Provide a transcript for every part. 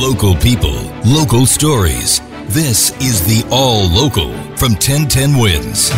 Local people, local stories. This is the All Local from 1010 Wins.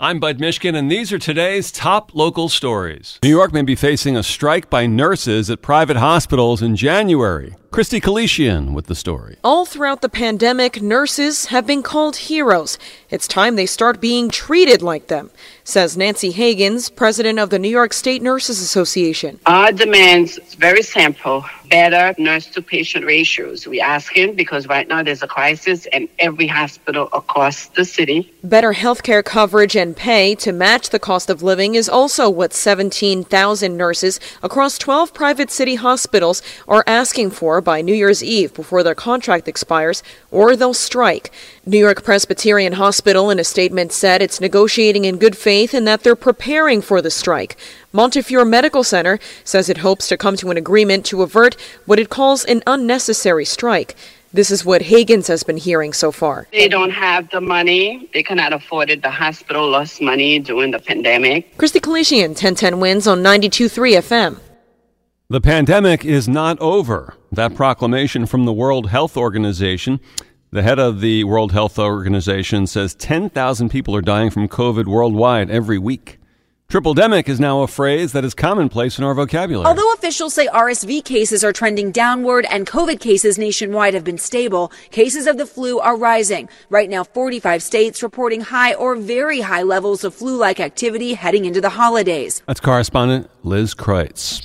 I'm Bud Mishkin, and these are today's top local stories. New York may be facing a strike by nurses at private hospitals in January. Christy Kalishian with the story. All throughout the pandemic, nurses have been called heroes. It's time they start being treated like them, says Nancy Hagans, president of the New York State Nurses Association. Our demands very simple better nurse to patient ratios. We asking because right now there's a crisis in every hospital across the city. Better health care coverage and pay to match the cost of living is also what 17,000 nurses across 12 private city hospitals are asking for by New Year's Eve before their contract expires or they'll strike. New York Presbyterian Hospital in a statement said it's negotiating in good faith and that they're preparing for the strike. Montefiore Medical Center says it hopes to come to an agreement to avert what it calls an unnecessary strike. This is what Hagans has been hearing so far. They don't have the money. They cannot afford it. The hospital lost money during the pandemic. Christy Kalishian, 1010 wins on 92.3 FM. The pandemic is not over. That proclamation from the World Health Organization. The head of the World Health Organization says 10,000 people are dying from COVID worldwide every week. Tripledemic is now a phrase that is commonplace in our vocabulary. Although officials say RSV cases are trending downward and COVID cases nationwide have been stable, cases of the flu are rising. Right now, 45 states reporting high or very high levels of flu-like activity heading into the holidays. That's correspondent Liz Kreutz.